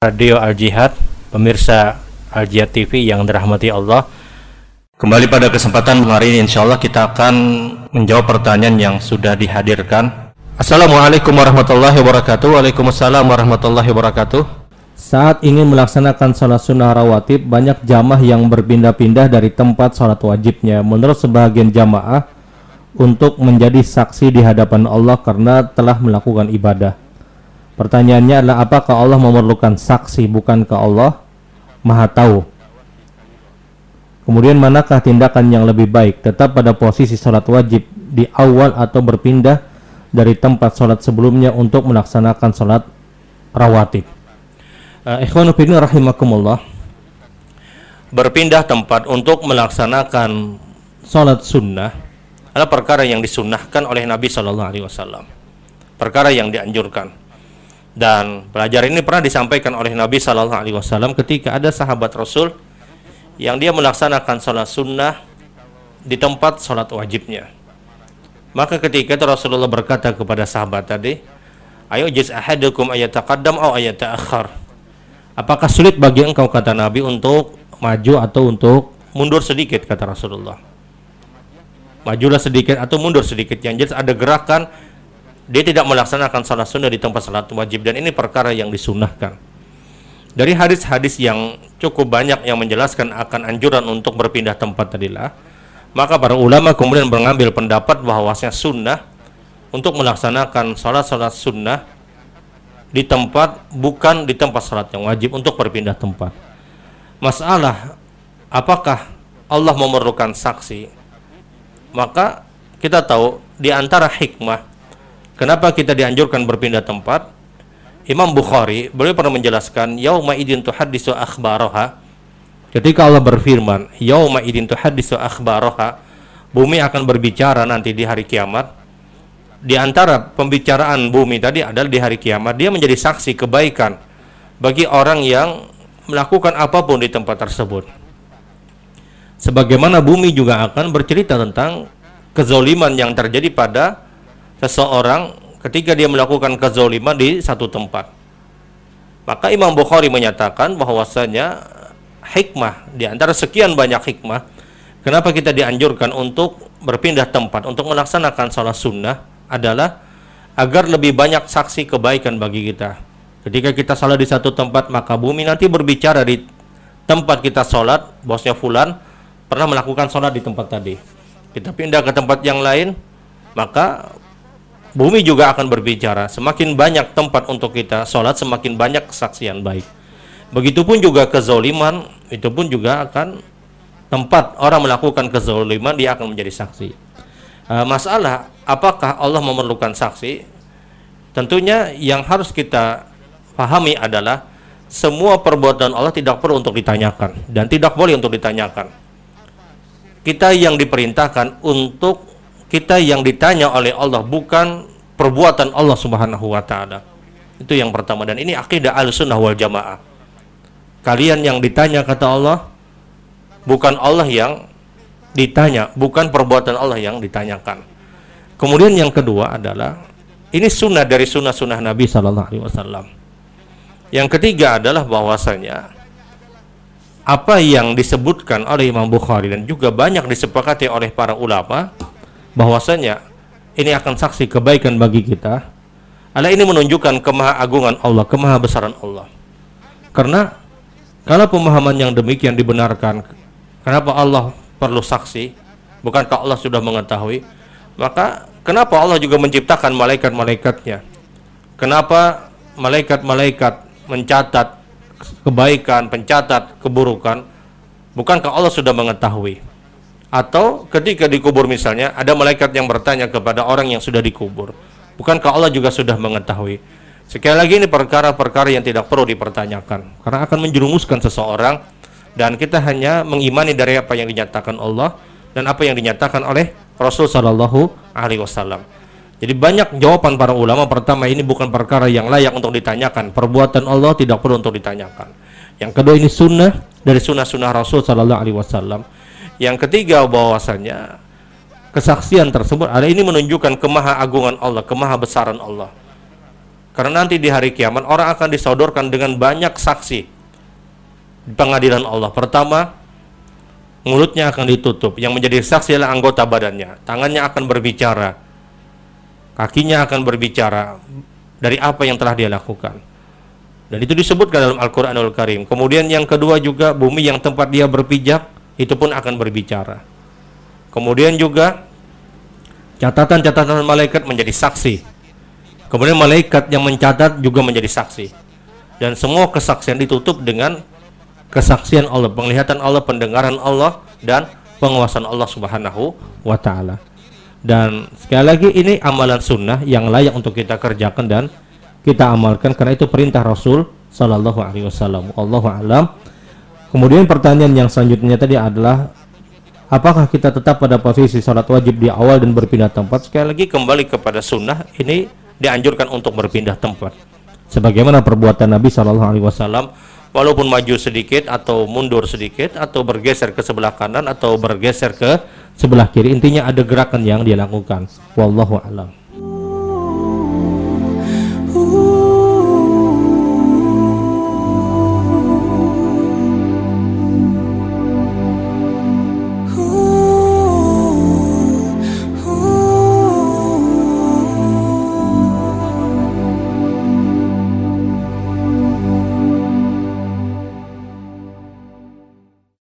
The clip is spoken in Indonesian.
Radio Al Jihad, pemirsa Al Jihad TV yang dirahmati Allah. Kembali pada kesempatan hari ini insya Allah kita akan menjawab pertanyaan yang sudah dihadirkan. Assalamualaikum warahmatullahi wabarakatuh. Waalaikumsalam warahmatullahi wabarakatuh. Saat ingin melaksanakan sholat sunnah rawatib, banyak jamaah yang berpindah-pindah dari tempat sholat wajibnya. Menurut sebagian jamaah, untuk menjadi saksi di hadapan Allah karena telah melakukan ibadah. Pertanyaannya adalah apakah Allah memerlukan saksi bukankah Allah Maha tahu? Kemudian manakah tindakan yang lebih baik? Tetap pada posisi sholat wajib di awal atau berpindah dari tempat sholat sebelumnya untuk melaksanakan sholat rawatib. Uh, rahimakumullah. Berpindah tempat untuk melaksanakan sholat sunnah adalah perkara yang disunnahkan oleh Nabi Shallallahu Alaihi Wasallam. Perkara yang dianjurkan dan pelajaran ini pernah disampaikan oleh Nabi Shallallahu Alaihi Wasallam ketika ada sahabat Rasul yang dia melaksanakan sholat sunnah di tempat sholat wajibnya. Maka ketika itu Rasulullah berkata kepada sahabat tadi, Ayo jiz ahadukum ayat taqaddam atau ayat ta'akhir. Apakah sulit bagi engkau kata Nabi untuk maju atau untuk mundur sedikit kata Rasulullah. Majulah sedikit atau mundur sedikit. Yang jelas ada gerakan dia tidak melaksanakan salat sunnah di tempat salat wajib dan ini perkara yang disunahkan. Dari hadis-hadis yang cukup banyak yang menjelaskan akan anjuran untuk berpindah tempat tadilah, maka para ulama kemudian mengambil pendapat bahwasanya sunnah untuk melaksanakan salat-salat sunnah di tempat bukan di tempat salat yang wajib untuk berpindah tempat. Masalah apakah Allah memerlukan saksi? Maka kita tahu di antara hikmah Kenapa kita dianjurkan berpindah tempat? Imam Bukhari beliau pernah menjelaskan yauma idin tuhaddisu akhbaraha. Ketika Allah berfirman yauma idin tuhaddisu akhbaraha bumi akan berbicara nanti di hari kiamat. Di antara pembicaraan bumi tadi adalah di hari kiamat. Dia menjadi saksi kebaikan bagi orang yang melakukan apa pun di tempat tersebut. Sebagaimana bumi juga akan bercerita tentang kezoliman yang terjadi pada seseorang ketika dia melakukan kezaliman di satu tempat. Maka Imam Bukhari menyatakan bahwasanya hikmah di antara sekian banyak hikmah kenapa kita dianjurkan untuk berpindah tempat untuk melaksanakan sholat sunnah adalah agar lebih banyak saksi kebaikan bagi kita. Ketika kita sholat di satu tempat maka bumi nanti berbicara di tempat kita sholat, bosnya Fulan pernah melakukan sholat di tempat tadi. Kita pindah ke tempat yang lain, maka bumi juga akan berbicara. Semakin banyak tempat untuk kita sholat, semakin banyak kesaksian baik. Begitupun juga kezoliman, itu pun juga akan tempat orang melakukan kezoliman, dia akan menjadi saksi. Uh, masalah, apakah Allah memerlukan saksi? Tentunya yang harus kita pahami adalah semua perbuatan Allah tidak perlu untuk ditanyakan dan tidak boleh untuk ditanyakan. Kita yang diperintahkan untuk kita yang ditanya oleh Allah bukan perbuatan Allah Subhanahu wa taala. Itu yang pertama dan ini akidah Ahlussunnah wal Jamaah. Kalian yang ditanya kata Allah bukan Allah yang ditanya, bukan perbuatan Allah yang ditanyakan. Kemudian yang kedua adalah ini sunnah dari sunnah-sunnah Nabi Shallallahu Alaihi Wasallam. Yang ketiga adalah bahwasanya apa yang disebutkan oleh Imam Bukhari dan juga banyak disepakati oleh para ulama bahwasanya ini akan saksi kebaikan bagi kita. Allah ini menunjukkan kemahagungan Allah kemahabesaran Allah. Karena kalau pemahaman yang demikian dibenarkan kenapa Allah perlu saksi? Bukankah Allah sudah mengetahui? Maka kenapa Allah juga menciptakan malaikat-malaikatnya? Kenapa malaikat-malaikat mencatat kebaikan pencatat keburukan? Bukankah Allah sudah mengetahui atau ketika dikubur misalnya ada malaikat yang bertanya kepada orang yang sudah dikubur bukankah Allah juga sudah mengetahui sekali lagi ini perkara-perkara yang tidak perlu dipertanyakan karena akan menjerumuskan seseorang dan kita hanya mengimani dari apa yang dinyatakan Allah dan apa yang dinyatakan oleh Rasul Shallallahu Alaihi Wasallam. Jadi banyak jawaban para ulama pertama ini bukan perkara yang layak untuk ditanyakan. Perbuatan Allah tidak perlu untuk ditanyakan. Yang kedua ini sunnah dari sunnah-sunnah Rasul Shallallahu Alaihi Wasallam yang ketiga bahwasanya kesaksian tersebut ada ini menunjukkan kemaha agungan Allah, kemaha besaran Allah. Karena nanti di hari kiamat orang akan disodorkan dengan banyak saksi di pengadilan Allah. Pertama, mulutnya akan ditutup. Yang menjadi saksi adalah anggota badannya. Tangannya akan berbicara. Kakinya akan berbicara dari apa yang telah dia lakukan. Dan itu disebutkan dalam Al-Quranul Karim. Kemudian yang kedua juga bumi yang tempat dia berpijak itu pun akan berbicara. Kemudian juga catatan-catatan malaikat menjadi saksi. Kemudian malaikat yang mencatat juga menjadi saksi. Dan semua kesaksian ditutup dengan kesaksian Allah, penglihatan Allah, pendengaran Allah dan penguasaan Allah Subhanahu wa taala. Dan sekali lagi ini amalan sunnah yang layak untuk kita kerjakan dan kita amalkan karena itu perintah Rasul Sallallahu Alaihi Wasallam. Allahu alam. Kemudian pertanyaan yang selanjutnya tadi adalah apakah kita tetap pada posisi sholat wajib di awal dan berpindah tempat? Sekali lagi kembali kepada sunnah ini dianjurkan untuk berpindah tempat. Sebagaimana perbuatan Nabi Shallallahu Alaihi Wasallam, walaupun maju sedikit atau mundur sedikit atau bergeser ke sebelah kanan atau bergeser ke sebelah kiri, intinya ada gerakan yang dia lakukan. Wallahu alam.